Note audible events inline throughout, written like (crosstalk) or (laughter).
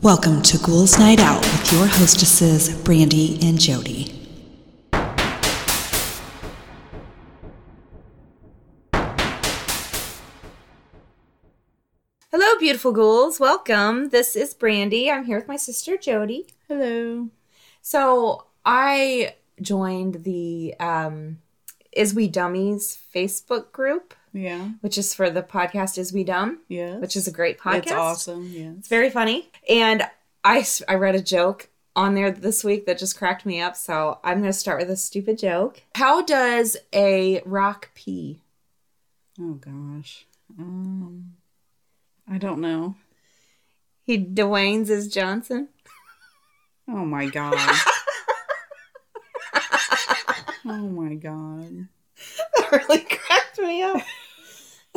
Welcome to Ghouls Night Out with your hostesses, Brandy and Jody. Hello, beautiful ghouls. Welcome. This is Brandy. I'm here with my sister Jody. Hello. So I joined the um, Is We Dummies Facebook group, Yeah. which is for the podcast Is We Dumb, Yeah. which is a great podcast. It's awesome. Yeah. It's very funny. And I, I read a joke on there this week that just cracked me up. So I'm going to start with a stupid joke. How does a rock pee? Oh gosh. Um, I don't know. He Dwayne's as Johnson. Oh my god. (laughs) oh my god. That really cracked me up. (laughs)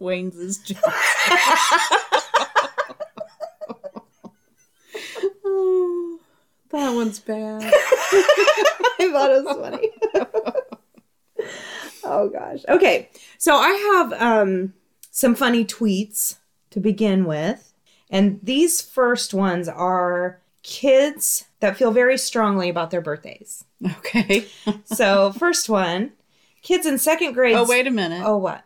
Dwayne's is Johnson. (laughs) oh, that one's bad. (laughs) I thought it was funny. oh gosh. Okay. So I have um some funny tweets to begin with. And these first ones are kids that feel very strongly about their birthdays. Okay. So, first one, kids in second grade. Oh wait a minute. Oh, what?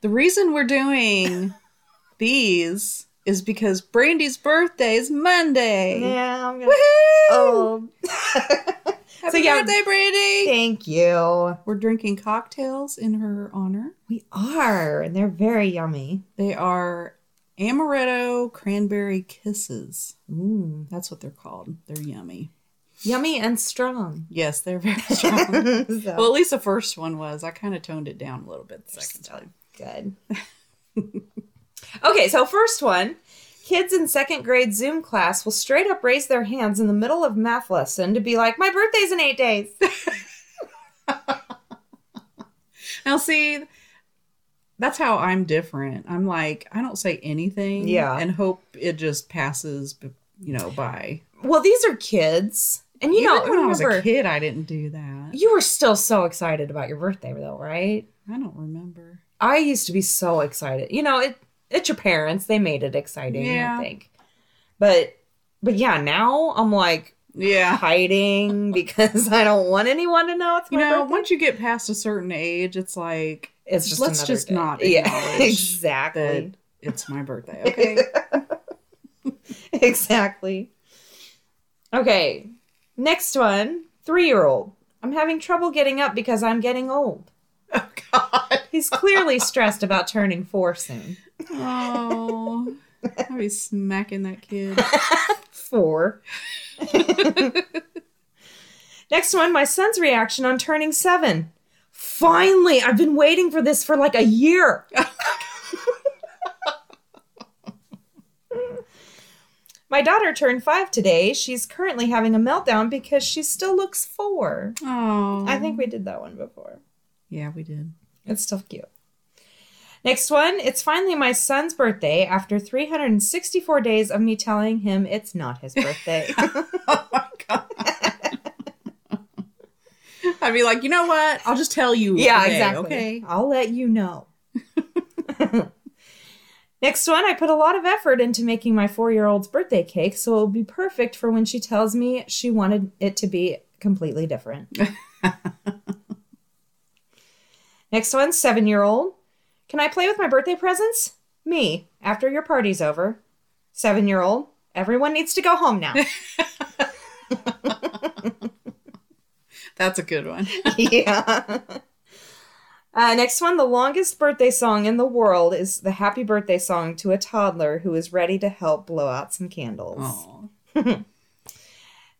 The reason we're doing (laughs) these is because Brandy's birthday is Monday. Yeah, I'm gonna. Woohoo! Oh. (laughs) Happy yeah. birthday, Brandy! Thank you. We're drinking cocktails in her honor. We are, and they're very yummy. They are amaretto cranberry kisses. Ooh, That's what they're called. They're yummy. Yummy and strong. Yes, they're very (laughs) strong. (laughs) So- well, at least the first one was. I kind of toned it down a little bit the second time. Good. (laughs) okay, so first one. Kids in second grade Zoom class will straight up raise their hands in the middle of math lesson to be like, My birthday's in eight days. Now, see, that's how I'm different. I'm like, I don't say anything Yeah. and hope it just passes, you know, by. Well, these are kids. And you Even know, when I was a kid, I didn't do that. you were still so excited about your birthday, though, right? I don't remember. I used to be so excited. You know, it it's your parents. They made it exciting, Yeah. I think. But but yeah, now I'm like Yeah. hiding (laughs) because I don't want anyone to know it's You know, birthday. once you get past a certain age, it's like, It's just let's just day. not yeah, exactly. it's my birthday. Okay. (laughs) exactly. Okay, next one. Three year old. I'm having trouble getting up because I'm getting old. oh, God. (laughs) He's clearly stressed about turning four soon. Oh. I'll be smacking that kid. (laughs) Four. (laughs) next one. My son's reaction on turning seven. Finally, I've been waiting for this for like a year. Oh, My daughter turned five today. She's currently having a meltdown because she still looks four. Oh. I think we did that one before. Yeah, we did. It's still cute. Next one. It's finally my son's birthday after 364 days of me telling him it's not his birthday. (laughs) Oh my God. I'd be like, you know what? I'll just tell you. yeah, today, exactly. Okay. I'll let you know. (laughs) Next one. I put a lot of effort into making my four year old's birthday cake, so it'll be perfect for when she tells me she wanted it to be completely different. (laughs) Next one. Seven year old. Can I play with my birthday presents? Me, after your party's over. Seven year old. Everyone needs to go home now. (laughs) That's a good one. (laughs) yeah. Uh, next one, the longest birthday song in the world is the happy birthday song to a toddler who is ready to help blow out some candles. (laughs)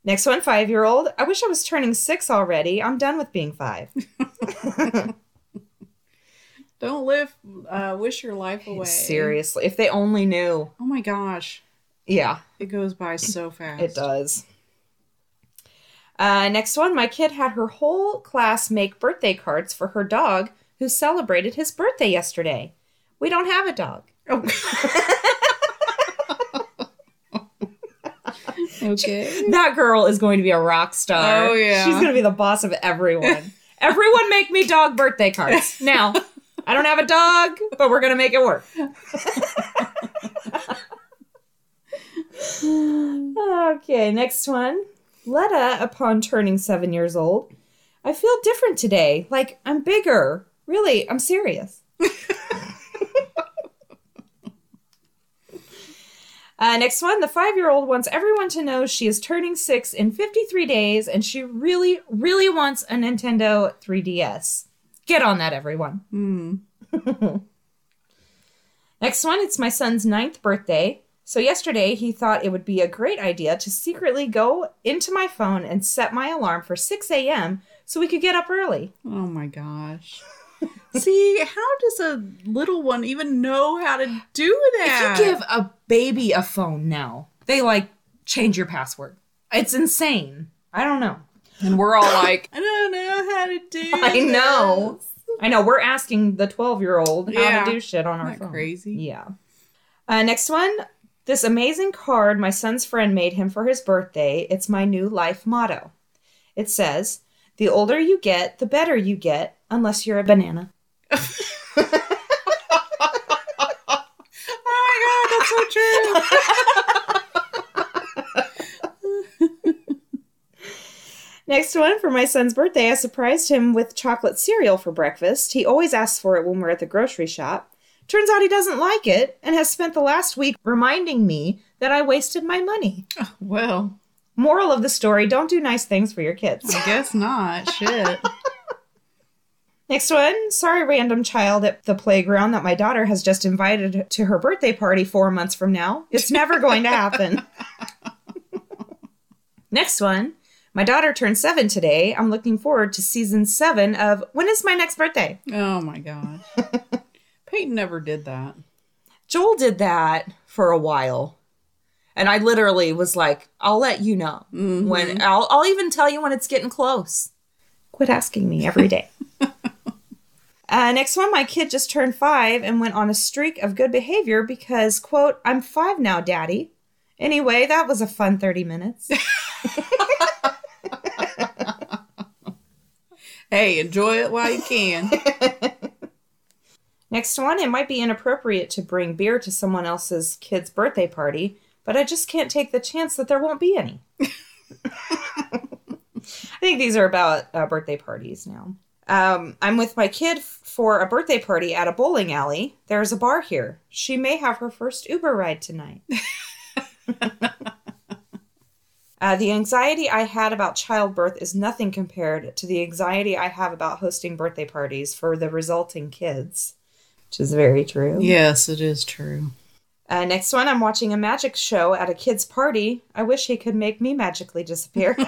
Next one, five year old. I wish I was turning six already. I'm done with being five. (laughs) (laughs) Don't live, uh, wish your life away. Seriously, if they only knew. Oh my gosh. Yeah, It goes by so (clears throat) fast. it does. Uh, next one, my kid had her whole class make birthday cards for her dog who celebrated his birthday yesterday. We don't have a dog. Oh. (laughs) okay. That girl is going to be a rock star. Oh, yeah. She's going to be the boss of everyone. (laughs) everyone make me dog birthday cards. Now, I don't have a dog, but we're going to make it work. (laughs) Okay, next one. Letta, upon turning seven years old, I feel different today. Like I'm bigger. Really, I'm serious. (laughs) uh, next one. The five year old wants everyone to know she is turning six in 53 days and she really, really wants a Nintendo 3DS. Get on that, everyone. Hmm. (laughs) Next one, it's my son's ninth birthday. So yesterday he thought it would be a great idea to secretly go into my phone and set my alarm for 6 a.m. so we could get up early. Oh my gosh. (laughs) (laughs) See, how does a little one even know how to do that? If you give a baby a phone now, they like change your password. It's insane. I don't know. and we're all like, (coughs) I don't know how to do I know. this." I know. We're asking the 12 year old how Yeah. to do shit on our Isn't that phone. crazy? Yeah. Uh, next one. This amazing card my son's friend made him for his birthday. It's my new life motto. It says, The older you get, the better you get, unless you're a banana. Oh my god, that's so true. Next one, for my son's birthday, I surprised him with chocolate cereal for breakfast. He always asks for it when we're at the grocery shop. Turns out he doesn't like it and has spent the last week reminding me that I wasted my money. Oh, well, Moral of the story don't do nice things for your kids. I guess not. Shit. (laughs) Next one, sorry, random child at the playground that my daughter has just invited to her birthday party four months from now. It's never going to happen. (laughs) Next one, my daughter turned seven today. I'm looking forward to season seven of When is My Next Birthday? Oh my gosh. (laughs) Peyton never did that. Joel did that for a while. And I literally was like, I'll let you know when I'll, I'll even tell you when it's getting close. Quit asking me every day. (laughs) uh, next one, my kid just turned five and went on a streak of good behavior because, quote, I'm five now, daddy. Anyway, that was a fun 30 minutes. (laughs) Hey, enjoy it while you can. (laughs) Next one, it might be inappropriate to bring beer to someone else's kid's birthday party, but I just can't take the chance that there won't be any. (laughs) I think these are about uh, birthday parties now. Um, I'm with my kid f- for a birthday party at a bowling alley. There's a bar here. She may have her first Uber ride tonight. (laughs) Uh, the anxiety I had about childbirth is nothing compared to the anxiety I have about hosting birthday parties for the resulting kids, which is very true. yes, it is true. Uh, next one, I'm watching a magic show at a kid's party. I wish he could make me magically disappear. (laughs)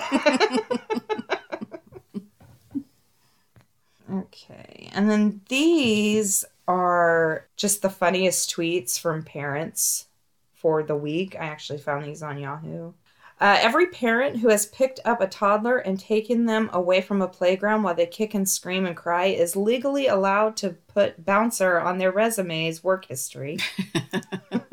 okay, and then these are just the funniest tweets from parents for the week. I actually found these on Yahoo. Uh, every parent who has picked up a toddler and taken them away from a playground while they kick and scream and cry is legally allowed to put bouncer on their resume's work history. (laughs)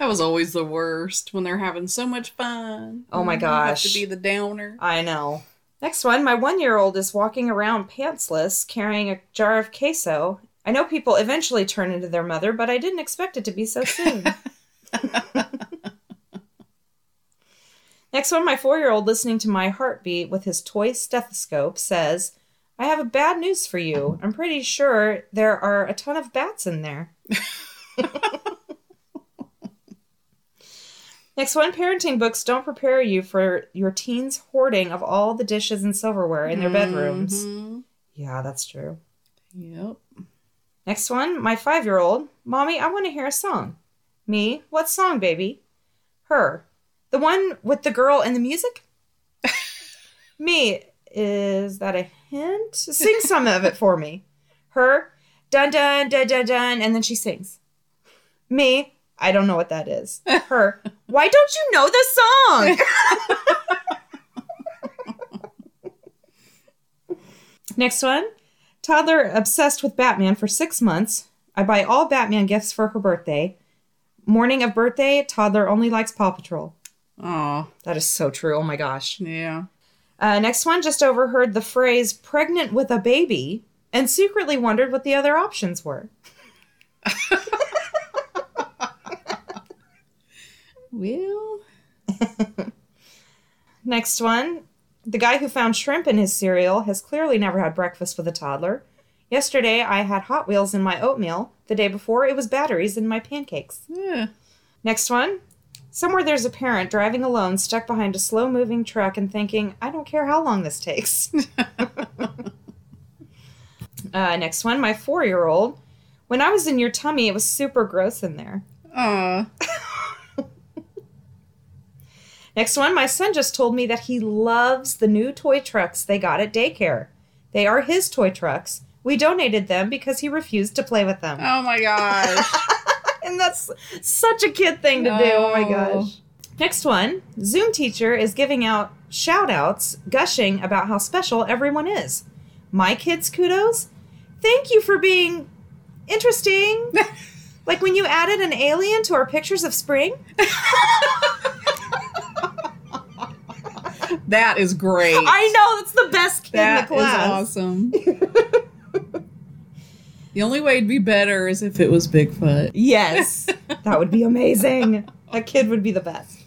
That was always the worst when they're having so much fun. Oh my gosh. to be the downer. I know. Next one, my one year old is walking around pantsless carrying a jar of queso. I know people eventually turn into their mother, but I didn't expect it to be so soon. (laughs) Next one, my four year old listening to my heartbeat with his toy stethoscope says, I have a bad news for you. I'm pretty sure there are a ton of bats in there. (laughs) Next one, parenting books don't prepare you for your teens' hoarding of all the dishes and silverware in their bedrooms. Mhm. Yeah, that's true. Yep. Next one, my five year old. Mommy, I want to hear a song. Me, what song, baby? Her. The one with the girl and the music? (laughs) me, is that a hint? Sing some of it for me. Her, dun dun dun dun dun, and then she sings. Me, I don't know what that is. (laughs) Her, why don't you know the song? (laughs) Next one. Toddler obsessed with Batman for six months. I buy all Batman gifts for her birthday. Morning of birthday, toddler only likes Paw Patrol. Oh, That is so true. Oh my gosh. yeah. Uh, next one just overheard the phrase pregnant with a baby and secretly wondered what the other options were. (laughs) Well, Next one. The guy who found shrimp in his cereal has clearly never had breakfast with a toddler. Yesterday, I had Hot Wheels in my oatmeal. The day before, it was batteries in my pancakes. Yeah. Next one. Somewhere there's a parent driving alone, stuck behind a slow moving truck, and thinking, I don't care how long this takes. (laughs) uh, next one. My four year old. When I was in your tummy, it was super gross in there. Aw. (laughs) Next one, my son just told me that he loves the new toy trucks they got at daycare. They are his toy trucks. We donated them because he refused to play with them. Oh my gosh. (laughs) And that's such a kid thing to do. Oh my gosh. Next one, Zoom teacher is giving out shout outs, gushing about how special everyone is. My kids, kudos. Thank you for being interesting. (laughs) like when you added an alien to our pictures of spring. (laughs) that is great. I know that's the best kid That in the class. awesome. the only way it'd be better is if it was Bigfoot. Yes, (laughs) that would be amazing. That kid would be the best.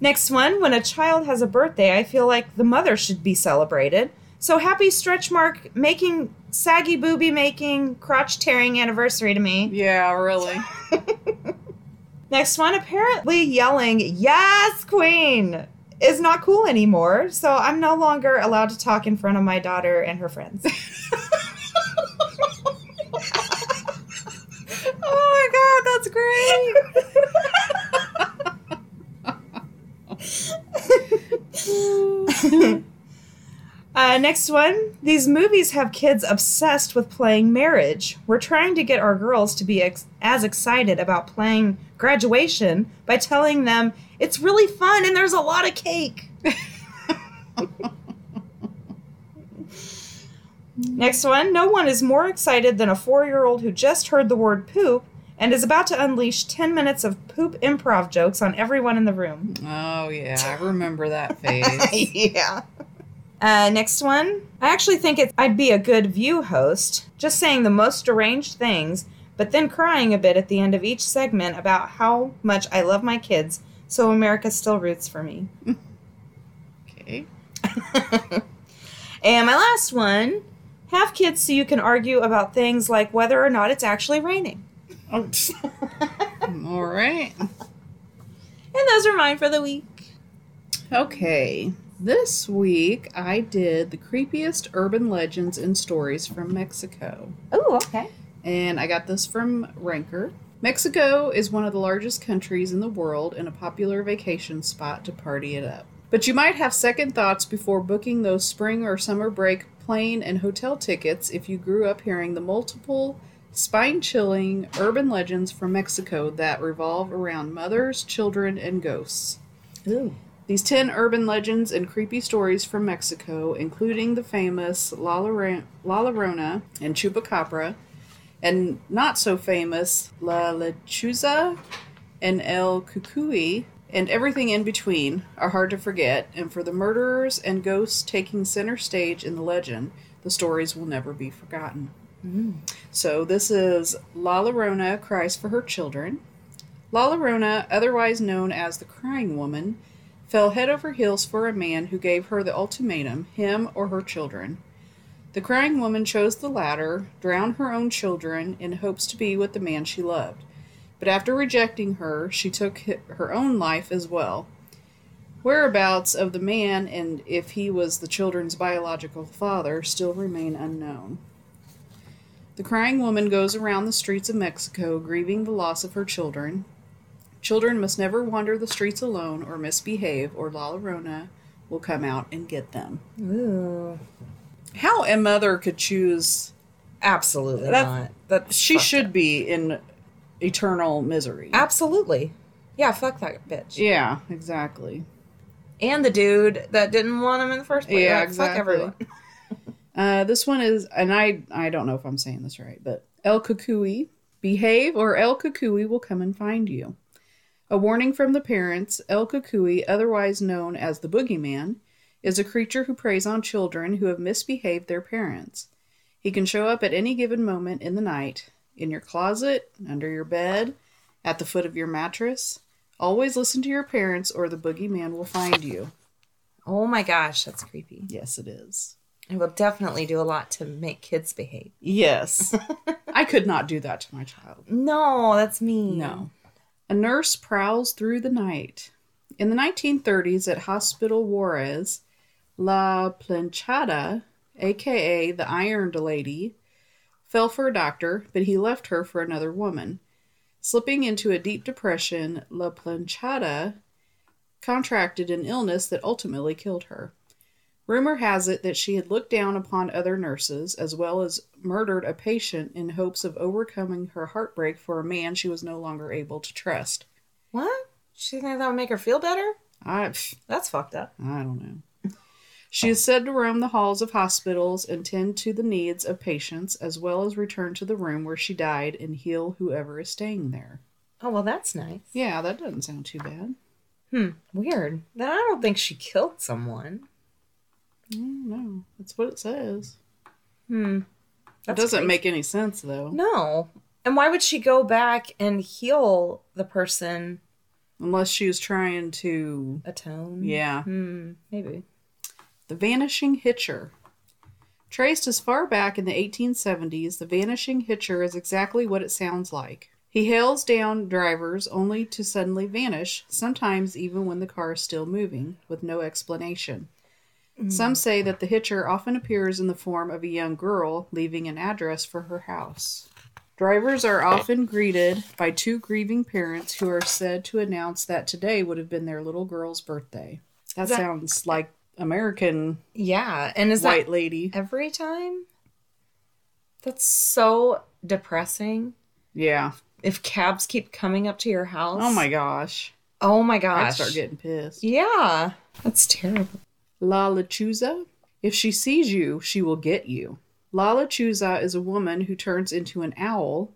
Next one, when a child has a birthday, I feel like the mother should be celebrated. So happy stretch mark making saggy booby making crotch tearing anniversary to me. Yeah, really. (laughs) Next one, apparently yelling "Yes, Queen" is not cool anymore. So I'm no longer allowed to talk in front of my daughter and her friends. (laughs) oh my god, that's great. Uh, next one. These movies have kids obsessed with playing marriage. We're trying to get our girls to be ex- as excited about playing graduation by telling them it's really fun and there's a lot of cake. (laughs) Next one. No one is more excited than a four year old who just heard the word poop and is about to unleash 10 minutes of poop improv jokes on everyone in the room. oh yeah, I remember that (laughs) phase. yeah. Uh, next one. I actually think it, I'd be a good view host, just saying the most deranged things, but then crying a bit at the end of each segment about how much I love my kids, so America still roots for me. Okay. (laughs) And my last one. Have kids so you can argue about things like whether or not it's actually raining. Oh. (laughs) All right. And those are mine for the week. Okay. This week I did the creepiest urban legends and stories from Mexico. Oh, okay. And I got this from Ranker. Mexico is one of the largest countries in the world and a popular vacation spot to party it up. But you might have second thoughts before booking those spring or summer break plane and hotel tickets if you grew up hearing the multiple spine chilling urban legends from Mexico that revolve around mothers, children, and ghosts. Ooh. These 10 urban legends and creepy stories from Mexico, including the famous La, Llorona and Chupacabra, and not so famous La Lechuza and El Cucuy, and everything in between, are hard to forget, and for the murderers and ghosts taking center stage in the legend, the stories will never be forgotten. Mm. So this is La Llorona cries for her children. La Llorona, otherwise known as the Crying Woman, fell head over heels for a man who gave her the ultimatum him or her children. The crying woman chose the latter, drowned her own children in hopes to be with the man she loved. But after rejecting her, she took her own life as well. Whereabouts of the man and if he was the children's biological father still remain unknown. The crying woman goes around the streets of Mexico grieving the loss of her children. Children must never wander the streets alone or misbehave, or La Llorona will come out and get them. Ooh. How a mother could choose, Absolutely That- not. That she should be in eternal misery. Absolutely. Yeah, fuck that bitch. Yeah, exactly. And the dude that didn't want him in the first place. Yeah, Like, exactly. Fuck everyone. (laughs) Uh, this one is, and I I don't know if I'm saying this right, but El Cucuy, behave or El Cucuy will come and find you. A warning from the parents, El Cucuy, otherwise known as the Boogeyman, is a creature who preys on children who have misbehaved their parents. He can show up at any given moment in the night, in your closet, under your bed, at the foot of your mattress. Always listen to your parents or the Boogeyman will find you. Oh my gosh, that's creepy. Yes, it is. It will definitely do a lot to make kids behave. Yes. (laughs) I could not do that to my child. No, that's mean. No. A nurse prowls through the night. In the 1930s at Hospital Juarez, La Planchada, aka the Ironed Lady, fell for a doctor, but he left her for another woman. Slipping into a deep depression, La Planchada contracted an illness that ultimately killed her. Rumor has it that she had looked down upon other nurses, as well as murdered a patient in hopes of overcoming her heartbreak for a man she was no longer able to trust. What? She think that would make her feel better? I, pff, That's fucked up. I don't know. She is said to roam the halls of hospitals and tend to the needs of patients, as well as return to the room where she died and heal whoever is staying there. Oh well, that's nice. Yeah, that doesn't sound too bad. Hmm. Weird. Then I don't think she killed someone. No. That's what it says. Hmm. That doesn't make any sense, though. No. And why would she go back and heal the person? Unless she was trying to. Atone. Yeah. Hmm. Maybe. The Vanishing Hitcher. Traced as far back in the 1870s, the Vanishing Hitcher is exactly what it sounds like. He hails down drivers only to suddenly vanish, sometimes even when the car is still moving, with no explanation. Some say that the hitcher often appears in the form of a young girl leaving an address for her house. Drivers are often greeted by two grieving parents who are said to announce that today would have been their little girl's birthday. That, that- sounds like American Yeah. And is white that lady. every time? That's so depressing. Yeah. If cabs keep coming up to your house. Oh my gosh. Oh my gosh. start getting pissed. Yeah. That's terrible. La Lechuza. If she sees you, she will get you. La Lechuza is a woman who turns into an owl,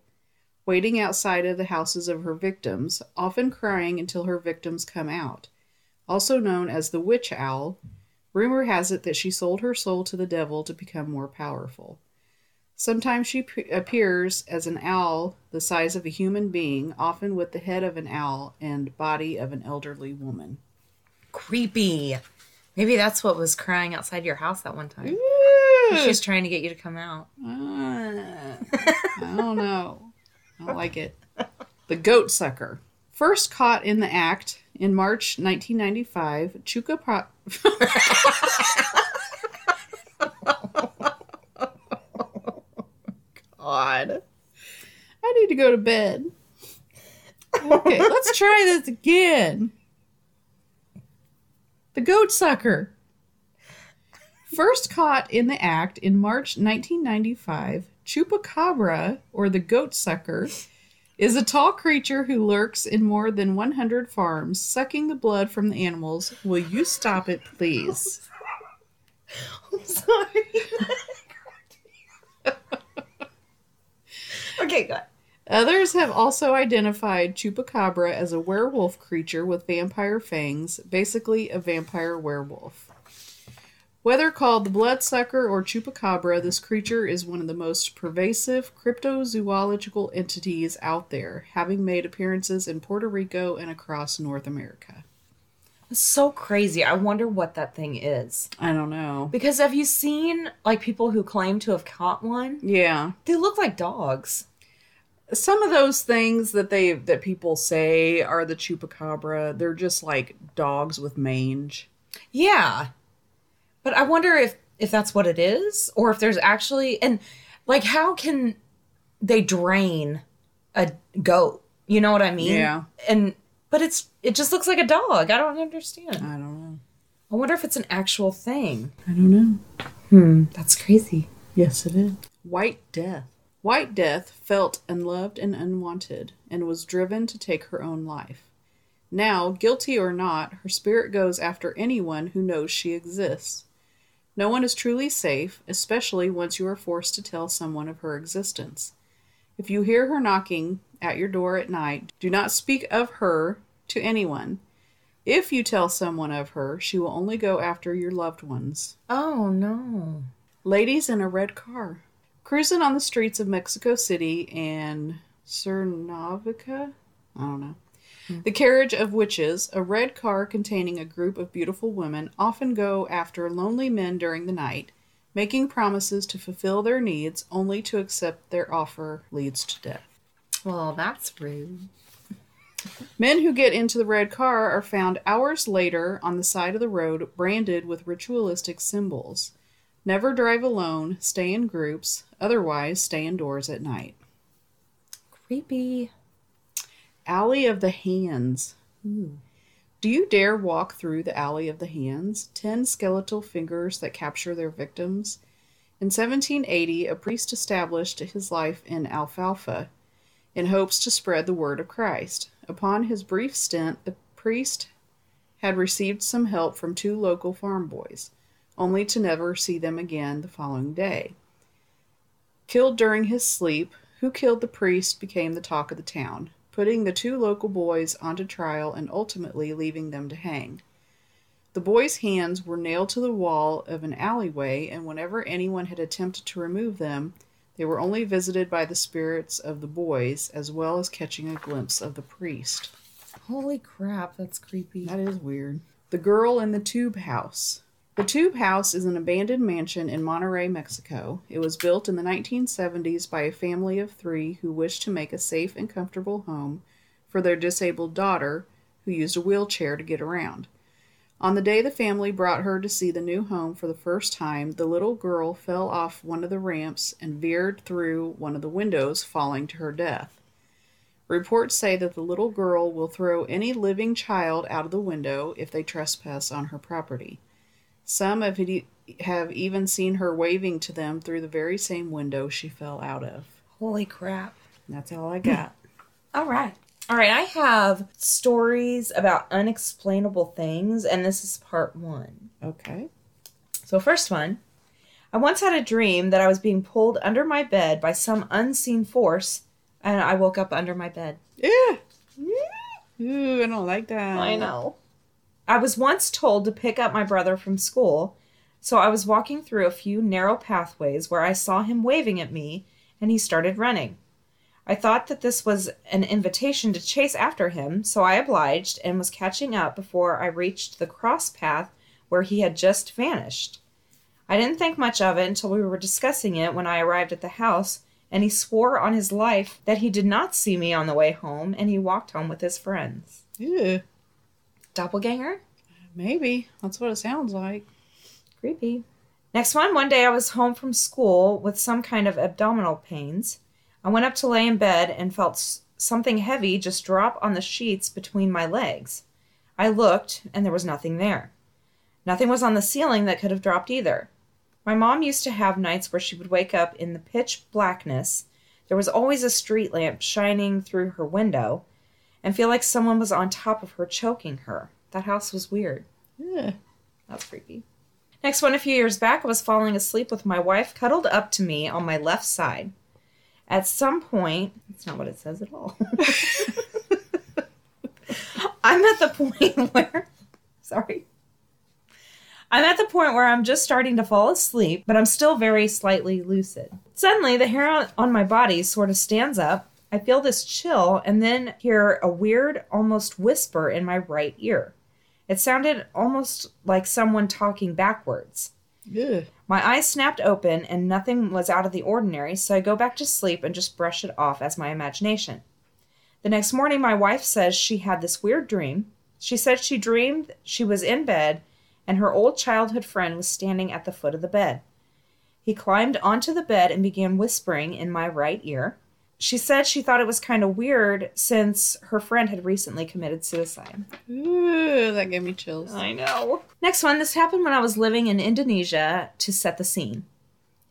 waiting outside of the houses of her victims, often crying until her victims come out. Also known as the witch owl, rumor has it that she sold her soul to the devil to become more powerful. Sometimes she p- appears as an owl the size of a human being, often with the head of an owl and body of an elderly woman. Creepy. Maybe that's what was crying outside your house that one time. She's trying to get you to come out. Uh, I don't know. I don't like it. The goat sucker. First caught in the act in March 1995, Chuka Pro- (laughs) God. I need to go to bed. Okay, let's try this again. The goat sucker. First caught in the act in March 1995, Chupacabra, or the goat sucker, is a tall creature who lurks in more than 100 farms, sucking the blood from the animals. Will you stop it, please? (laughs) I'm sorry. (laughs) okay, good. Others have also identified Chupacabra as a werewolf creature with vampire fangs, basically a vampire werewolf. Whether called the bloodsucker or chupacabra, this creature is one of the most pervasive cryptozoological entities out there, having made appearances in Puerto Rico and across North America. It's so crazy. I wonder what that thing is. I don't know. Because have you seen like people who claim to have caught one? Yeah. They look like dogs. Some of those things that they that people say are the chupacabra, they're just like dogs with mange. Yeah. But I wonder if if that's what it is or if there's actually and like how can they drain a goat? You know what I mean? Yeah. And but it's it just looks like a dog. I don't understand. I don't know. I wonder if it's an actual thing. I don't know. Hmm, that's crazy. Yes, it is. White Death. White Death felt unloved and unwanted and was driven to take her own life. Now, guilty or not, her spirit goes after anyone who knows she exists. No one is truly safe, especially once you are forced to tell someone of her existence. If you hear her knocking at your door at night, do not speak of her to anyone. If you tell someone of her, she will only go after your loved ones. Oh no. Ladies in a red car. Cruising on the streets of Mexico City and Cuernavaca, I don't know, Hmm. The Carriage of Witches, a red car containing a group of beautiful women, often go after lonely men during the night, making promises to fulfill their needs, only to accept their offer leads to death. Well, that's rude. Men who get into the red car are found hours later on the side of the road, branded with ritualistic symbols. Never drive alone, stay in groups, otherwise, stay indoors at night. Creepy. Alley of the Hands. Do you dare walk through the Alley of the Hands? Ten skeletal fingers that capture their victims. In 1780, a priest established his life in Alfalfa in hopes to spread the word of Christ. Upon his brief stint, the priest had received some help from two local farm boys, only to never see them again the following day. Killed during his sleep, who killed the priest became the talk of the town, putting the two local boys onto trial and ultimately leaving them to hang. The boys' hands were nailed to the wall of an alleyway, and whenever anyone had attempted to remove them, they were only visited by the spirits of the boys, as well as catching a glimpse of the priest. Holy crap, that's creepy. That is weird. The Girl in the Tube House. The Tube House is an abandoned mansion in Monterrey, Mexico. It was built in the 1970s by a family of three who wished to make a safe and comfortable home for their disabled daughter, who used a wheelchair to get around. On the day the family brought her to see the new home for the first time, the little girl fell off one of the ramps and veered through one of the windows, falling to her death. Reports say that the little girl will throw any living child out of the window if they trespass on her property. Some have, have even seen her waving to them through the very same window she fell out of. Holy crap. That's all I got. (laughs) All right. All right, I have stories about unexplainable things, and this is part one. okay. So, first one I once had a dream that I was being pulled under my bed by some unseen force, and I woke up under my bed. Yeah. Ooh, I don't like that. I know. I was once told to pick up my brother from school, so I was walking through a few narrow pathways where I saw him waving at me, and he started running. I thought that this was an invitation to chase after him, so I obliged and was catching up before I reached the cross path where he had just vanished. I didn't think much of it until we were discussing it when I arrived at the house, and he swore on his life that he did not see me on the way home, and he walked home with his friends. Yeah. Doppelganger? Maybe. That's what it sounds like. Creepy. Next one, one day I was home from school with some kind of abdominal pains. I went up to lay in bed and felt something heavy just drop on the sheets between my legs. I looked, and there was nothing there. Nothing was on the ceiling that could have dropped either. My mom used to have nights where she would wake up in the pitch blackness. There was always a street lamp shining through her window, and feel like someone was on top of her choking her. That house was weird. Yeah. That's creepy. Next one, a few years back, I was falling asleep with my wife cuddled up to me on my left side. At some point, that's not what it says at all. (laughs) I'm at the point (laughs) where, sorry. I'm at the point where I'm just starting to fall asleep, but I'm still very slightly lucid. Suddenly, the hair on- on my body sort of stands up. I feel this chill and then hear a weird, almost whisper in my right ear. It sounded almost like someone talking backwards. Yeah. My eyes snapped open and nothing was out of the ordinary, so I go back to sleep and just brush it off as my imagination. The next morning, my wife says she had this weird dream. She said she dreamed she was in bed and her old childhood friend was standing at the foot of the bed. He climbed onto the bed and began whispering in my right ear. She said she thought it was kind of weird since her friend had recently committed suicide. Ooh, that gave me chills. I know. Next one. This happened when I was living in Indonesia to set the scene.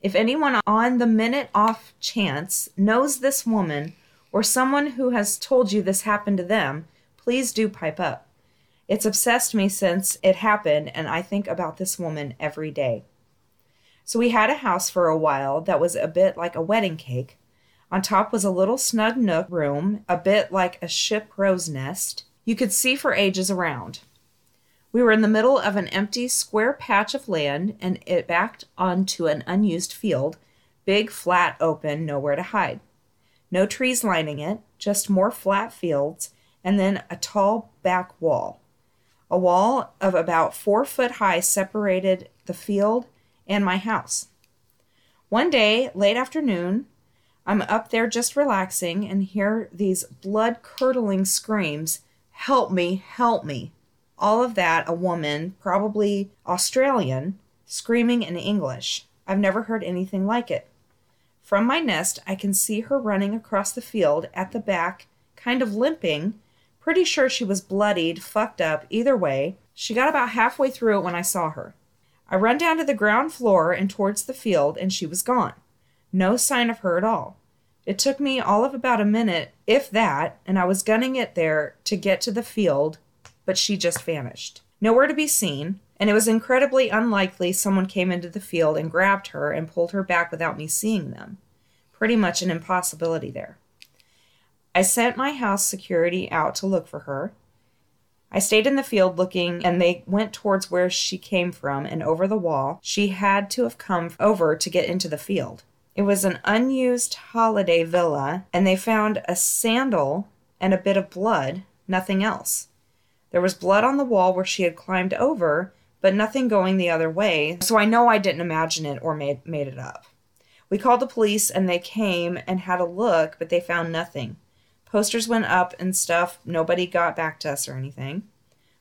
If anyone on the minute off chance knows this woman or someone who has told you this happened to them, please do pipe up. It's obsessed me since it happened, and I think about this woman every day. So we had a house for a while that was a bit like a wedding cake. On top was a little snug nook room, a bit like a ship crow's nest. You could see for ages around. We were in the middle of an empty square patch of land, and it backed onto an unused field, big, flat, open, nowhere to hide. No trees lining it, just more flat fields, and then a tall back wall. A wall of about four foot high separated the field and my house. One day, late afternoon, I'm up there just relaxing and hear these blood curdling screams Help me, help me. All of that, a woman, probably Australian, screaming in English. I've never heard anything like it. From my nest, I can see her running across the field at the back, kind of limping. Pretty sure she was bloodied, fucked up, either way. She got about halfway through it when I saw her. I run down to the ground floor and towards the field, and she was gone. No sign of her at all. It took me all of about a minute, if that, and I was gunning it there to get to the field, but she just vanished. Nowhere to be seen, and it was incredibly unlikely someone came into the field and grabbed her and pulled her back without me seeing them. Pretty much an impossibility there. I sent my house security out to look for her. I stayed in the field looking, and they went towards where she came from and over the wall. She had to have come over to get into the field. It was an unused holiday villa, and they found a sandal and a bit of blood, nothing else. There was blood on the wall where she had climbed over, but nothing going the other way, so I know I didn't imagine it or made, made it up. We called the police and they came and had a look, but they found nothing. Posters went up and stuff. Nobody got back to us or anything.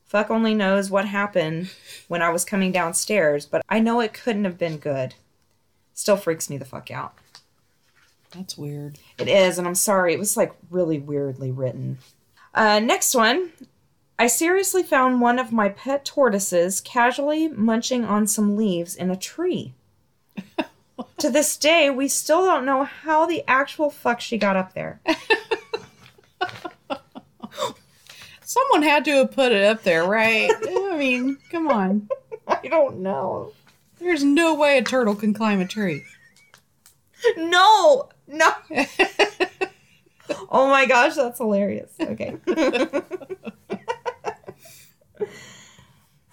Fuck only knows what happened when I was coming downstairs, but I know it couldn't have been good. Still freaks me the fuck out. That's weird. It is, and I'm sorry. It was like really weirdly written. Uh, next one. I seriously found one of my pet tortoises casually munching on some leaves in a tree. (laughs) to this day, we still don't know how the actual fuck she got up there. (laughs) Someone had to have put it up there, right? (laughs) I mean, come on. I don't know. There's no way a turtle can climb a tree. No, no. oh my gosh, that's hilarious. Okay. (laughs)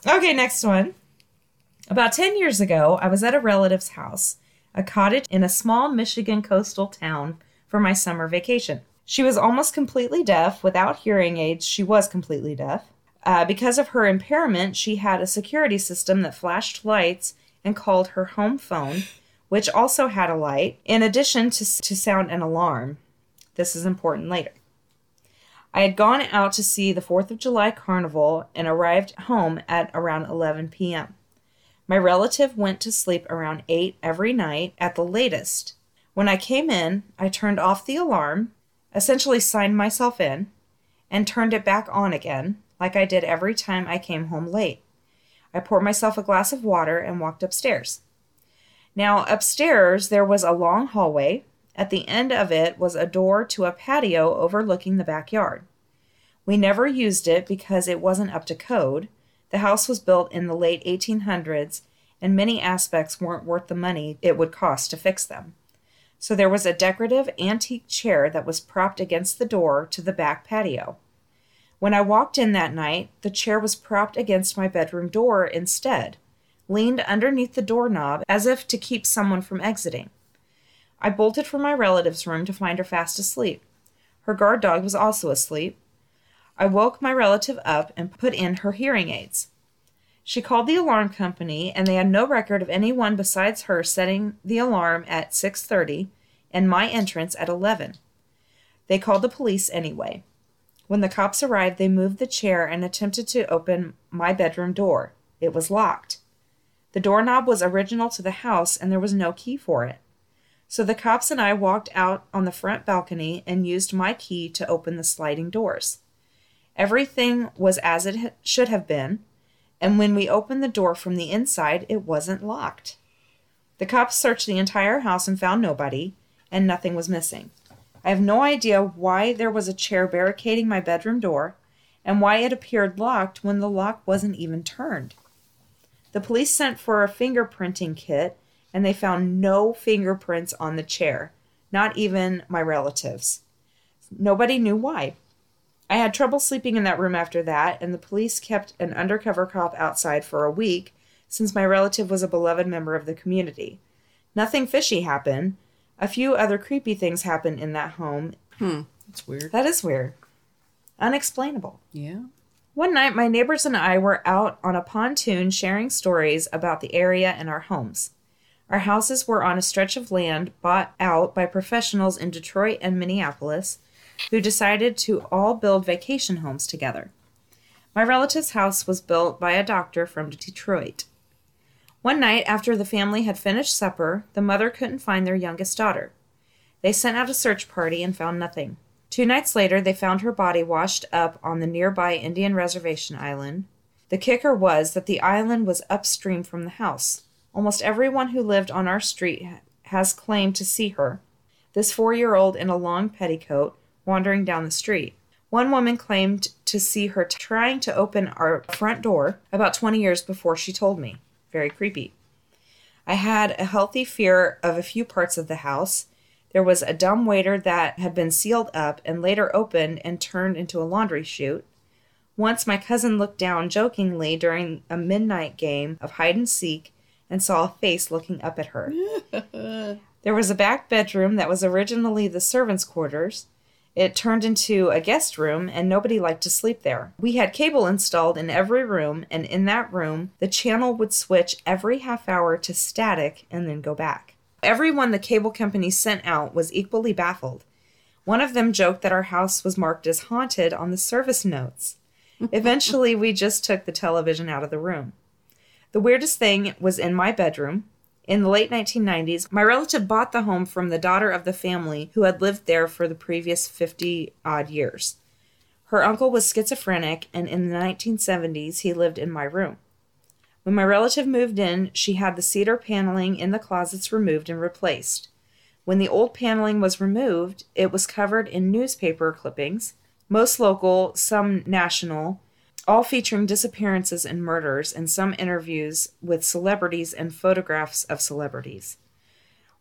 okay, next one. About 10 years ago, I was at a relative's house, a cottage in a small Michigan coastal town, for my summer vacation. She was almost completely deaf. Without hearing aids, she was completely deaf. Uh, because of her impairment, she had a security system that flashed lights and called her home phone, which also had a light, in addition to, to sound an alarm. This is important later. I had gone out to see the 4th of July carnival and arrived home at around 11 p.m. My relative went to sleep around 8 every night at the latest. When I came in, I turned off the alarm, essentially signed myself in, and turned it back on again, like I did every time I came home late. I poured myself a glass of water and walked upstairs. Now, upstairs, there was a long hallway. At the end of it was a door to a patio overlooking the backyard. We never used it because it wasn't up to code. The house was built in the late 1800s, and many aspects weren't worth the money it would cost to fix them. So there was a decorative antique chair that was propped against the door to the back patio. When I walked in that night, the chair was propped against my bedroom door instead, leaned underneath the doorknob as if to keep someone from exiting. I bolted for my relative's room to find her fast asleep. Her guard dog was also asleep. I woke my relative up and put in her hearing aids. She called the alarm company and they had no record of anyone besides her setting the alarm at 6:30 and my entrance at 11. They called the police anyway. When the cops arrived, they moved the chair and attempted to open my bedroom door. It was locked. The doorknob was original to the house and there was no key for it. So the cops and I walked out on the front balcony and used my key to open the sliding doors. Everything was as it should have been, and when we opened the door from the inside, it wasn't locked. The cops searched the entire house and found nobody, and nothing was missing. I have no idea why there was a chair barricading my bedroom door and why it appeared locked when the lock wasn't even turned. The police sent for a fingerprinting kit and they found no fingerprints on the chair, not even my relatives. Nobody knew why. I had trouble sleeping in that room after that, and the police kept an undercover cop outside for a week since my relative was a beloved member of the community. Nothing fishy happened, a few other creepy things happen in that home. Hmm. That's weird. That is weird. Unexplainable. Yeah. One night, my neighbors and I were out on a pontoon sharing stories about the area and our homes. Our houses were on a stretch of land bought out by professionals in Detroit and Minneapolis who decided to all build vacation homes together. My relative's house was built by a doctor from Detroit. One night, after the family had finished supper, the mother couldn't find their youngest daughter. They sent out a search party and found nothing. Two nights later, they found her body washed up on the nearby Indian Reservation Island. The kicker was that the island was upstream from the house. Almost everyone who lived on our street has claimed to see her. This four year old in a long petticoat wandering down the street. One woman claimed to see her trying to open our front door about 20 years before she told me. Very creepy. I had a healthy fear of a few parts of the house. There was a dumb waiter that had been sealed up and later opened and turned into a laundry chute. Once my cousin looked down jokingly during a midnight game of hide and seek and saw a face looking up at her. (laughs) there was a back bedroom that was originally the servants' quarters. It turned into a guest room, and nobody liked to sleep there. We had cable installed in every room, and in that room, the channel would switch every half hour to static and then go back. Everyone the cable company sent out was equally baffled. One of them joked that our house was marked as haunted on the service notes. (laughs) Eventually, we just took the television out of the room. The weirdest thing was in my bedroom. In the late 1990s, my relative bought the home from the daughter of the family who had lived there for the previous 50 odd years. Her uncle was schizophrenic, and in the 1970s, he lived in my room. When my relative moved in, she had the cedar paneling in the closets removed and replaced. When the old paneling was removed, it was covered in newspaper clippings, most local, some national, all featuring disappearances and murders, and some interviews with celebrities and photographs of celebrities.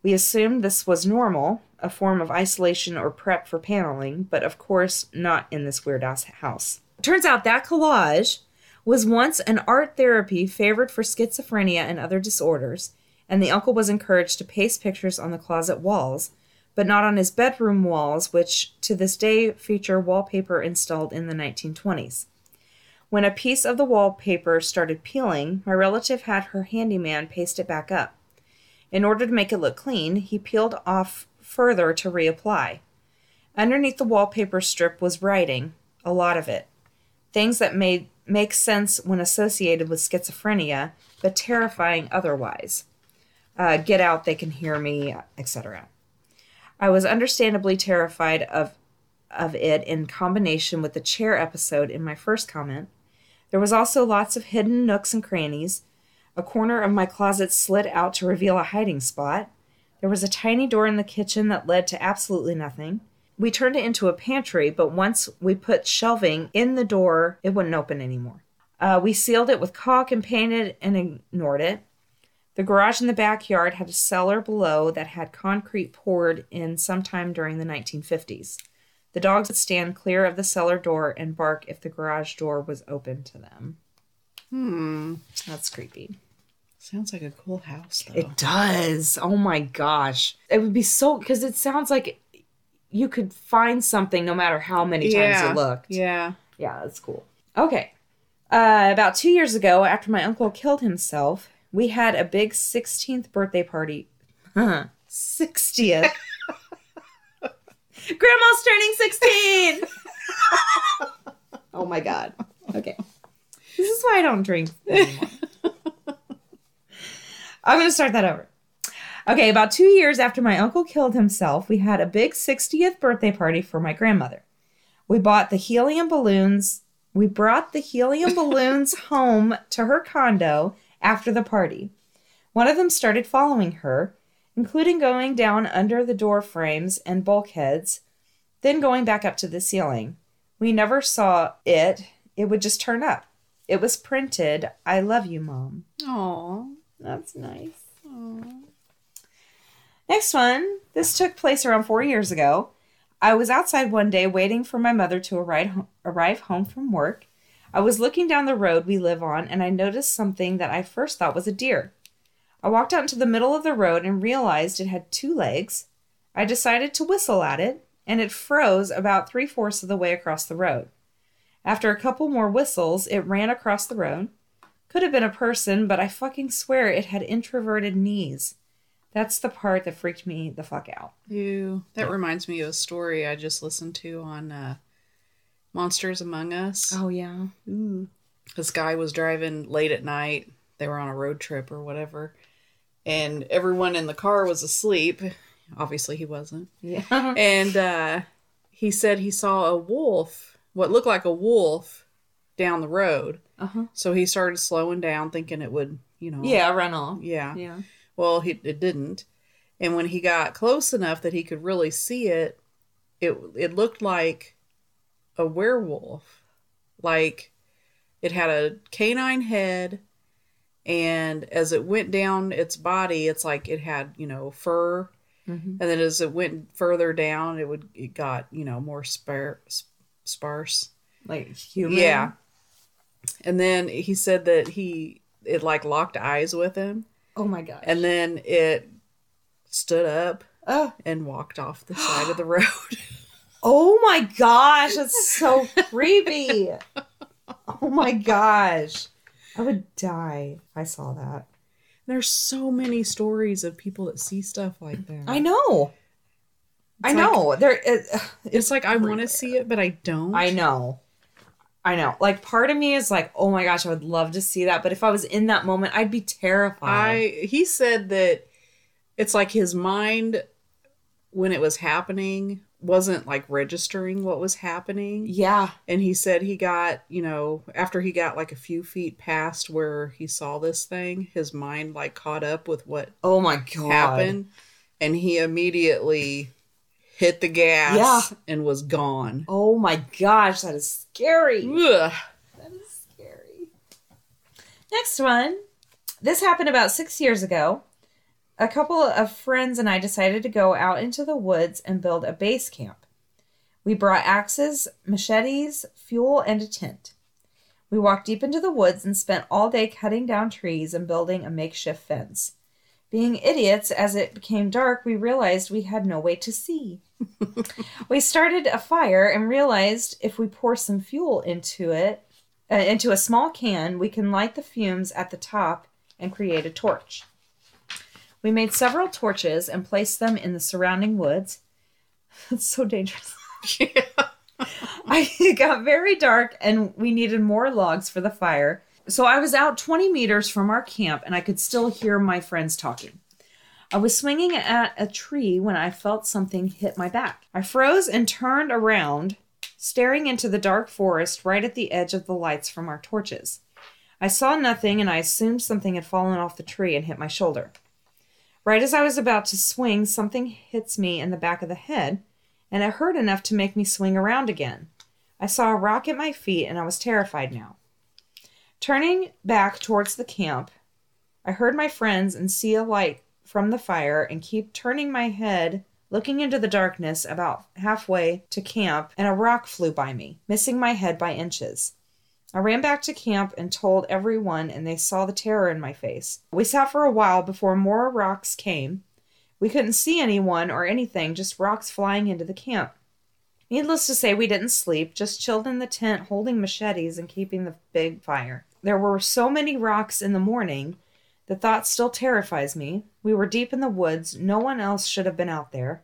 We assumed this was normal, a form of isolation or prep for paneling, but of course not in this weird ass house. Turns out that collage was once an art therapy favored for schizophrenia and other disorders, and the uncle was encouraged to paste pictures on the closet walls, but not on his bedroom walls, which to this day feature wallpaper installed in the 1920s. When a piece of the wallpaper started peeling, my relative had her handyman paste it back up. In order to make it look clean, he peeled off further to reapply. Underneath the wallpaper strip was writing, a lot of it. Things that made make sense when associated with schizophrenia, but terrifying otherwise. Uh, get out, they can hear me, etc. I was understandably terrified of of it in combination with the chair episode in my first comment. There was also lots of hidden nooks and crannies. A corner of my closet slid out to reveal a hiding spot. There was a tiny door in the kitchen that led to absolutely nothing. We turned it into a pantry, but once we put shelving in the door, it wouldn't open anymore. Uh, we sealed it with caulk and painted and ignored it. The garage in the backyard had a cellar below that had concrete poured in sometime during the 1950s. The dogs would stand clear of the cellar door and bark if the garage door was open to them. Hmm. That's creepy. Sounds like a cool house, though. It does. Oh my gosh. It would be so because it sounds like you could find something no matter how many times you looked. Yeah. Yeah, that's cool. Okay. Uh, about two years ago, after my uncle killed himself, we had a big 16th birthday party. (laughs) 60th. (laughs) Grandma's turning 16. oh my God. Okay. This is why I don't drink anymore. I'm going to start that over. Okay, about two years after my uncle killed himself, we had a big 60th birthday party for my grandmother. We bought the helium balloons. We brought the helium balloons home to her condo after the party. One of them started following her, including going down under the door frames and bulkheads, then going back up to the ceiling. We never saw it, it would just turn up. It was printed, I love you, Mom. Aw. That's nice. Next one. This took place around four years ago. I was outside one day waiting for my mother to arrive, arrive home from work. I was looking down the road we live on and I noticed something that I first thought was a deer. I walked out into the middle of the road and realized it had two legs. I decided to whistle at it, and it froze about three fourths of the way across the road. After a couple more whistles, it ran across the road. Could have been a person, but I fucking swear it had introverted knees. That's the part that freaked me the fuck out. You. That reminds me of a story I just listened to on uh, Monsters Among Us. Oh, yeah. Ooh. This guy was driving late at night. They were on a road trip or whatever. And everyone in the car was asleep. Obviously, he wasn't. Yeah. (laughs) And uh, he said he saw a wolf, what looked like a wolf, down the road. Uh-huh. So he started slowing down, thinking it would, you know. Yeah, run off. Yeah. Yeah. Well, he, it didn't. And when he got close enough that he could really see it, it it looked like a werewolf. Like it had a canine head and as it went down its body, it's like it had, you know, fur. Mhm. And then as it went further down, it would it got, you know, more spar- sparse. Like human. Yeah. And then he said that he it like locked eyes with him Oh my god. and then it stood up oh. and walked off the side of the road. (gasps) oh my gosh, that's so creepy. (laughs) Oh my gosh. I would die if I saw that. There's so many stories of people that see stuff like that. I know. I It's know. there it, It's like I want to see it, but I don't. I know. I know. Like part of me is like, "Oh my gosh, I would love to see that." But if I was in that moment, I'd be terrified. I he said that it's like his mind when it was happening wasn't like registering what was happening. yeah. And he said he got, you know, after he got like a few feet past where he saw this thing, his mind like caught up with what Oh my god. happened and he immediately hit the gas Yeah. and was gone. Oh my gosh, that is scary. Ugh. That is scary. Next one. This happened about six years ago. A couple of friends and I decided to go out into the woods and build a base camp. We brought axes, machetes, fuel, and a tent. We walked deep into the woods and spent all day cutting down trees and building a makeshift fence. Being idiots, as it became dark, we realized we had no way to see. (laughs) we started a fire and realized if we pour some fuel into it, uh, into a small can, we can light the fumes at the top and create a torch. We made several torches and placed them in the surrounding woods. (laughs) It's so dangerous. (laughs) I, it got very dark and we needed more logs for the fire. So I was out 20 meters from our camp and I could still hear my friends talking. I was swinging at a tree when I felt something hit my back. I froze and turned around, staring into the dark forest right at the edge of the lights from our torches. I saw nothing and I assumed something had fallen off the tree and hit my shoulder. Right as I was about to swing, something hits me in the back of the head, and it hurt enough to make me swing around again. I saw a rock at my feet and I was terrified now. Turning back towards the camp, I heard my friends and see a light from the fire and keep turning my head, looking into the darkness about halfway to camp, and a rock flew by me, missing my head by inches. I ran back to camp and told everyone, and they saw the terror in my face. We sat for a while before more rocks came. We couldn't see anyone or anything, just rocks flying into the camp. Needless to say, we didn't sleep, just chilled in the tent holding machetes and keeping the big fire. There were so many rocks in the morning. The thought still terrifies me. We were deep in the woods. No one else should have been out there.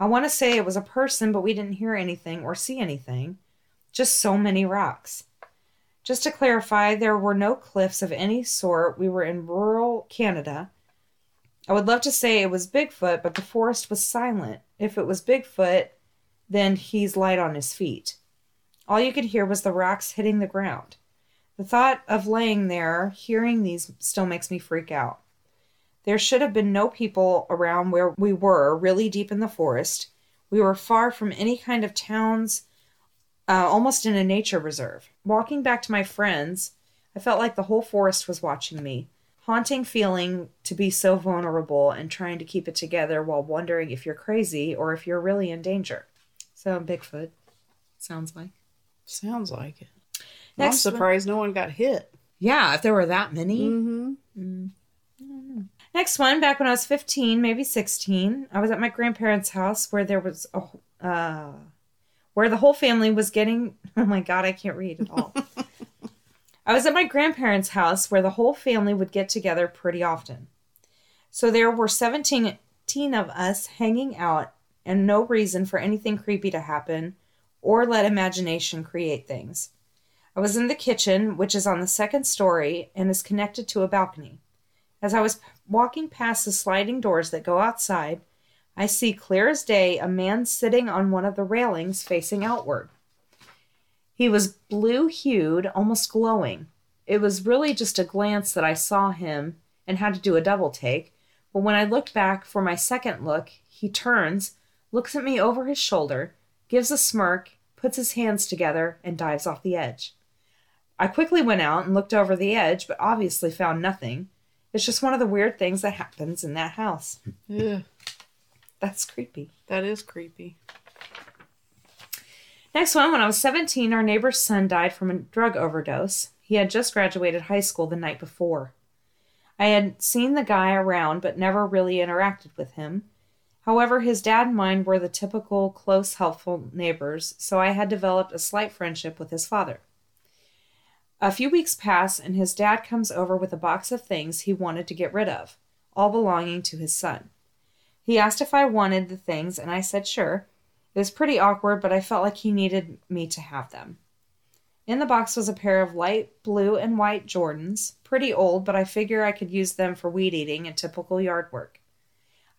I want to say it was a person, but we didn't hear anything or see anything. Just so many rocks. Just to clarify, there were no cliffs of any sort. We were in rural Canada. I would love to say it was Bigfoot, but the forest was silent. If it was Bigfoot, then he's light on his feet. All you could hear was the rocks hitting the ground. The thought of laying there, hearing these, still makes me freak out. There should have been no people around where we were, really deep in the forest. We were far from any kind of towns, uh, almost in a nature reserve. Walking back to my friends, I felt like the whole forest was watching me. Haunting feeling to be so vulnerable and trying to keep it together while wondering if you're crazy or if you're really in danger. So, Bigfoot, sounds like. Sounds like it. Next I'm one. surprised no one got hit. Yeah, if there were that many. Mm-hmm. Next one, back when I was 15, maybe 16, I was at my grandparents' house where there was a uh where the whole family was getting. (laughs) Oh my God, I can't read at all. (laughs) I was at my grandparents' house where the whole family would get together pretty often. So there were 17 of us hanging out, and no reason for anything creepy to happen or let imagination create things. I was in the kitchen, which is on the second story and is connected to a balcony. As I was walking past the sliding doors that go outside, I see clear as day a man sitting on one of the railings facing outward. He was blue hued, almost glowing. It was really just a glance that I saw him and had to do a double take. But when I looked back for my second look, he turns, looks at me over his shoulder, gives a smirk, puts his hands together, and dives off the edge. I quickly went out and looked over the edge, but obviously found nothing. It's just one of the weird things that happens in that house. Ugh, That's creepy. that is creepy. Next one, when I was 17, our neighbor's son died from a drug overdose. He had just graduated high school the night before. I had seen the guy around but never really interacted with him. However, his dad and mine were the typical close, helpful neighbors, so I had developed a slight friendship with his father. A few weeks pass, and his dad comes over with a box of things he wanted to get rid of, all belonging to his son. He asked if I wanted the things, and I said sure. It was pretty awkward, but I felt like he needed me to have them. In the box was a pair of light blue and white Jordans, pretty old, but I figure I could use them for weed eating and typical yard work.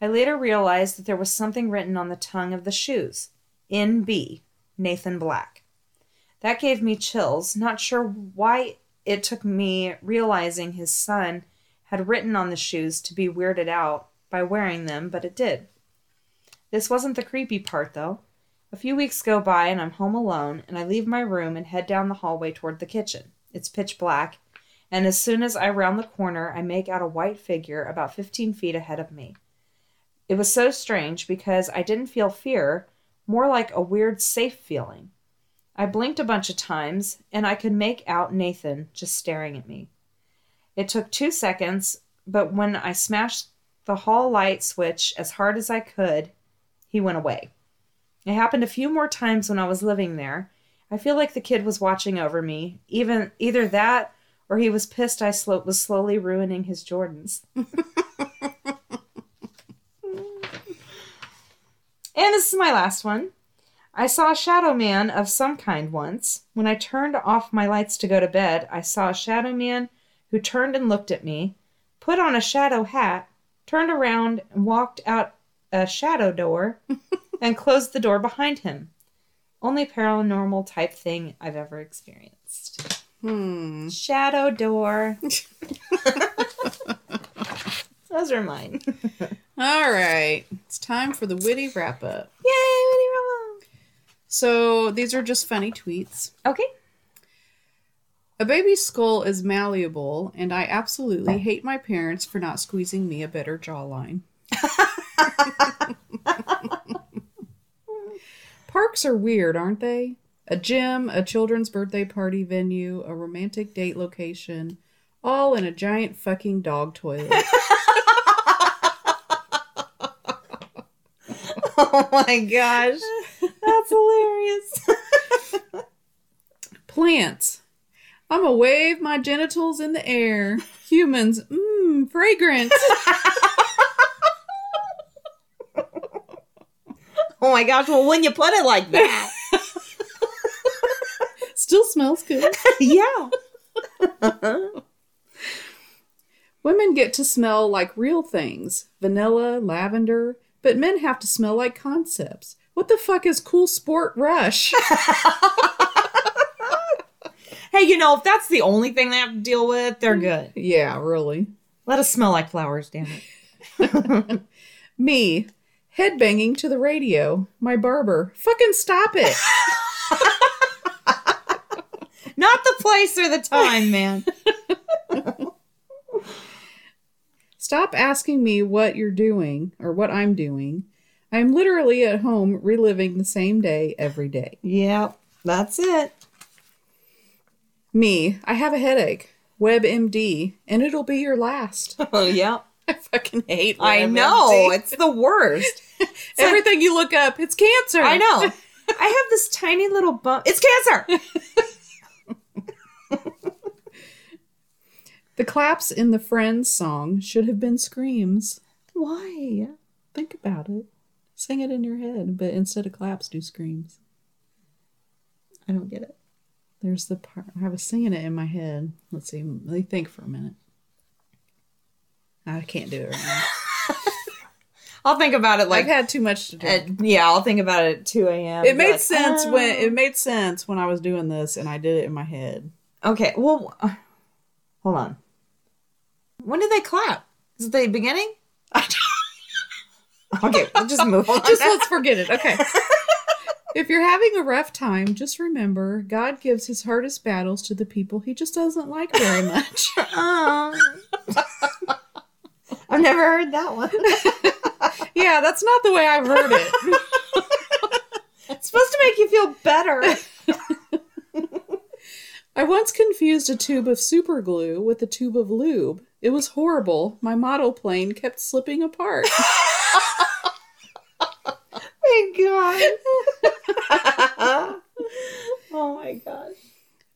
I later realized that there was something written on the tongue of the shoes NB, Nathan Black. That gave me chills, not sure why it took me realizing his son had written on the shoes to be weirded out by wearing them, but it did. This wasn't the creepy part, though. A few weeks go by and I'm home alone, and I leave my room and head down the hallway toward the kitchen. It's pitch black, and as soon as I round the corner, I make out a white figure about 15 feet ahead of me. It was so strange because I didn't feel fear, more like a weird safe feeling. I blinked a bunch of times, and I could make out Nathan just staring at me. It took two seconds, but when I smashed the hall light switch as hard as I could, he went away. It happened a few more times when I was living there. I feel like the kid was watching over me. Even either that or he was pissed I slo- was slowly ruining his Jordans. (laughs) and this is my last one. I saw a shadow man of some kind once. When I turned off my lights to go to bed, I saw a shadow man who turned and looked at me, put on a shadow hat, turned around and walked out a shadow door (laughs) and closed the door behind him. Only paranormal type thing I've ever experienced. Hmm. Shadow door. (laughs) (laughs) Those are mine. All right. It's time for the witty wrap up. Yay, witty wrap up. So these are just funny tweets. Okay. A baby's skull is malleable, and I absolutely hate my parents for not squeezing me a better jawline. Parks are weird, aren't they? A gym, a children's birthday party venue, a romantic date location, all in a giant fucking dog toilet. (laughs) Oh my gosh. (laughs) That's hilarious. Plants. I'ma wave my genitals in the air. Humans, mmm, fragrant. (laughs) Oh my gosh. Well, when you put it like that. (laughs) Still smells good. (laughs) yeah. Women get to smell like real things vanilla, lavender, but men have to smell like concepts. What the fuck is cool sport rush? Hey, you know, if that's the only thing they have to deal with, they're mm. good. yeah, really. Let us smell like flowers, damn it. (laughs) Me, headbanging to the radio. My barber, fucking stop it. (laughs) Not the place or the time, man. (laughs) Stop asking me what you're doing or what I'm doing. I'm literally at home reliving the same day every day. yep, that's it. Me, I have a headache. WebMD, and it'll be your last. (laughs) Oh, yep. (laughs) I fucking hate WebMD. I know. It's the worst. (laughs) Everything you look up, it's cancer. I know. I have this tiny little bump. It's cancer. The claps in the Friends song should have been screams. Why? Think about it. Sing it in your head, but instead of claps, do screams. I don't get it. There's the part I was singing it in my head. Let's see. Let me think for a minute. I can't do it right now. (laughs) I'll think about it like I've had too much to do. at, yeah, I'll think about it at 2 a.m. it made Like, sense oh. when it made sense when I was doing this, and I did it in my head. Okay, well, hold on. When did they clap? Is it the beginning? (laughs) (laughs) okay, we'll just move on. Just let's forget it. Okay. If you're having a rough time, just remember God gives his hardest battles to the people he just doesn't like very much. Um, (laughs) I've never heard that one. (laughs) yeah, that's not the way I've heard it. (laughs) It's supposed to make you feel better. I once confused a tube of super glue with a tube of lube. It was horrible. My model plane kept slipping apart. Thank God. (laughs) oh my gosh.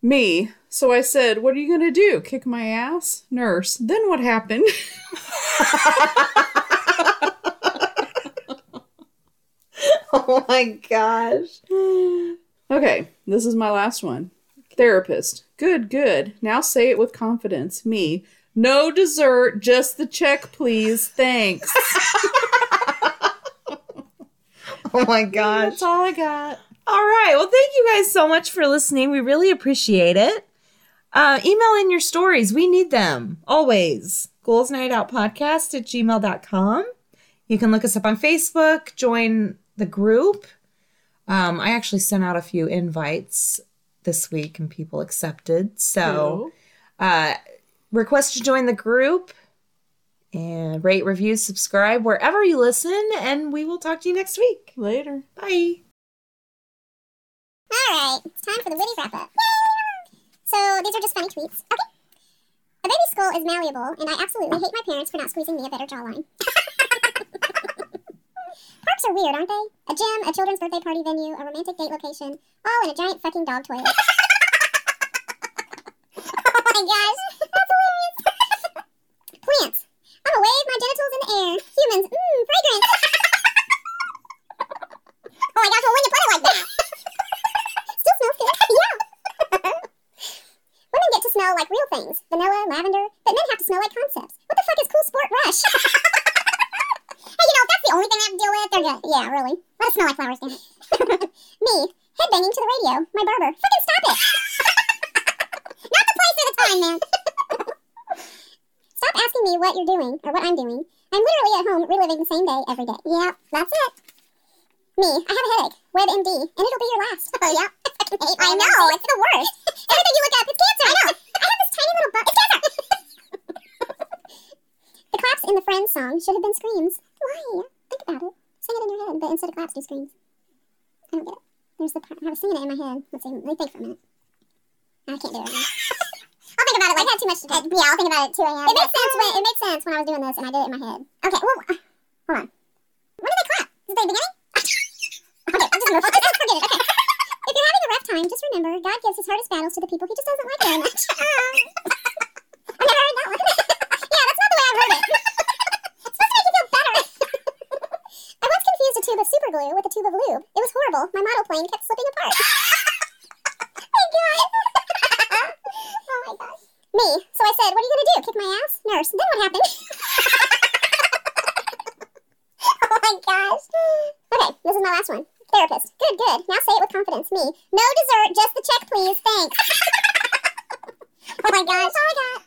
Me. So I said, What are you going to do? Kick my ass? Nurse. Then what happened? (laughs) Oh my gosh. Okay, this is my last one. Therapist. Good, good. Now say it with confidence. Me. No dessert, just the check, please. Thanks. (laughs) (laughs) Oh my gosh. That's all I got. All right. Well, thank you guys so much for listening. We really appreciate it. Uh, email in your stories. We need them always. Ghouls Night Out Podcast at gmail.com. You can look us up on Facebook, join the group. Um, I actually sent out a few invites this week and people accepted. So, uh, request to join the group and rate, review, subscribe wherever you listen. And we will talk to you next week. Later. Bye. All right, it's time for the witty wrap up. So these are just funny tweets. Okay. A baby's skull is malleable, and I absolutely hate my parents for not squeezing me a better jawline. (laughs) Parks are weird, aren't they? A gym, a children's birthday party venue, a romantic date location, all in a giant fucking dog toilet. oh my gosh, that's hilarious. (laughs) Plants. I'm gonna wave my genitals in the air. Humans, mmm, fragrance. oh my gosh, well when you put it like that. Still smells good. (laughs) yeah. Women get to smell like real things. Vanilla, lavender, but men have to smell like concepts. What the fuck is cool sport rush? (laughs) hey, you know, if that's the only thing I have to deal with, they're good. Yeah, really. Let it smell like flowers, damn it. (laughs) Me, headbanging to the radio. My barber. Fucking stop it. Not the place or the time, man. Me what you're doing or what I'm doing. I'm literally at home reliving the same day every day. Yeah, that's it. Me, I have a headache. WebMD, and it'll be your last. Oh yeah, (laughs) I fucking hate I know, it's the worst. (laughs) Everything you look up, it's cancer. I know. (laughs) I have this tiny little bug. It's cancer. the claps in the Friends song should have been screams. Why? Think about it. Sing it in your head, but instead of claps, do screams. I don't get it. There's the part. I was singing it in my head. Let's see. Let me think for a minute. I can't do it right now. I'll think about it. Like, I had too much to do. Yeah, I'll think about it too. I It made sense when it made sense when I was doing this, and I did it in my head. Okay. Well, uh, hold on. When did they clap? Is it the beginning? (laughs) Okay, I'll just move on. Just (laughs) forget it. Okay. If you're having a rough time, just remember God gives his hardest battles to the people he just doesn't like very much. (laughs) I never heard that one. yeah, that's not the way I've heard it. it's supposed to make you feel better. I once confused a tube of super glue with a tube of lube. It was horrible. My model plane kept slipping apart. Thank God. Me. So I said, what are you going to do? Kick my ass? Nurse. Then what happened? (laughs) oh my gosh. Okay, this is my last one. Therapist. Good, good. Now say it with confidence. Me. No dessert, just the check, please. Thanks. (laughs) oh my gosh. Oh my god.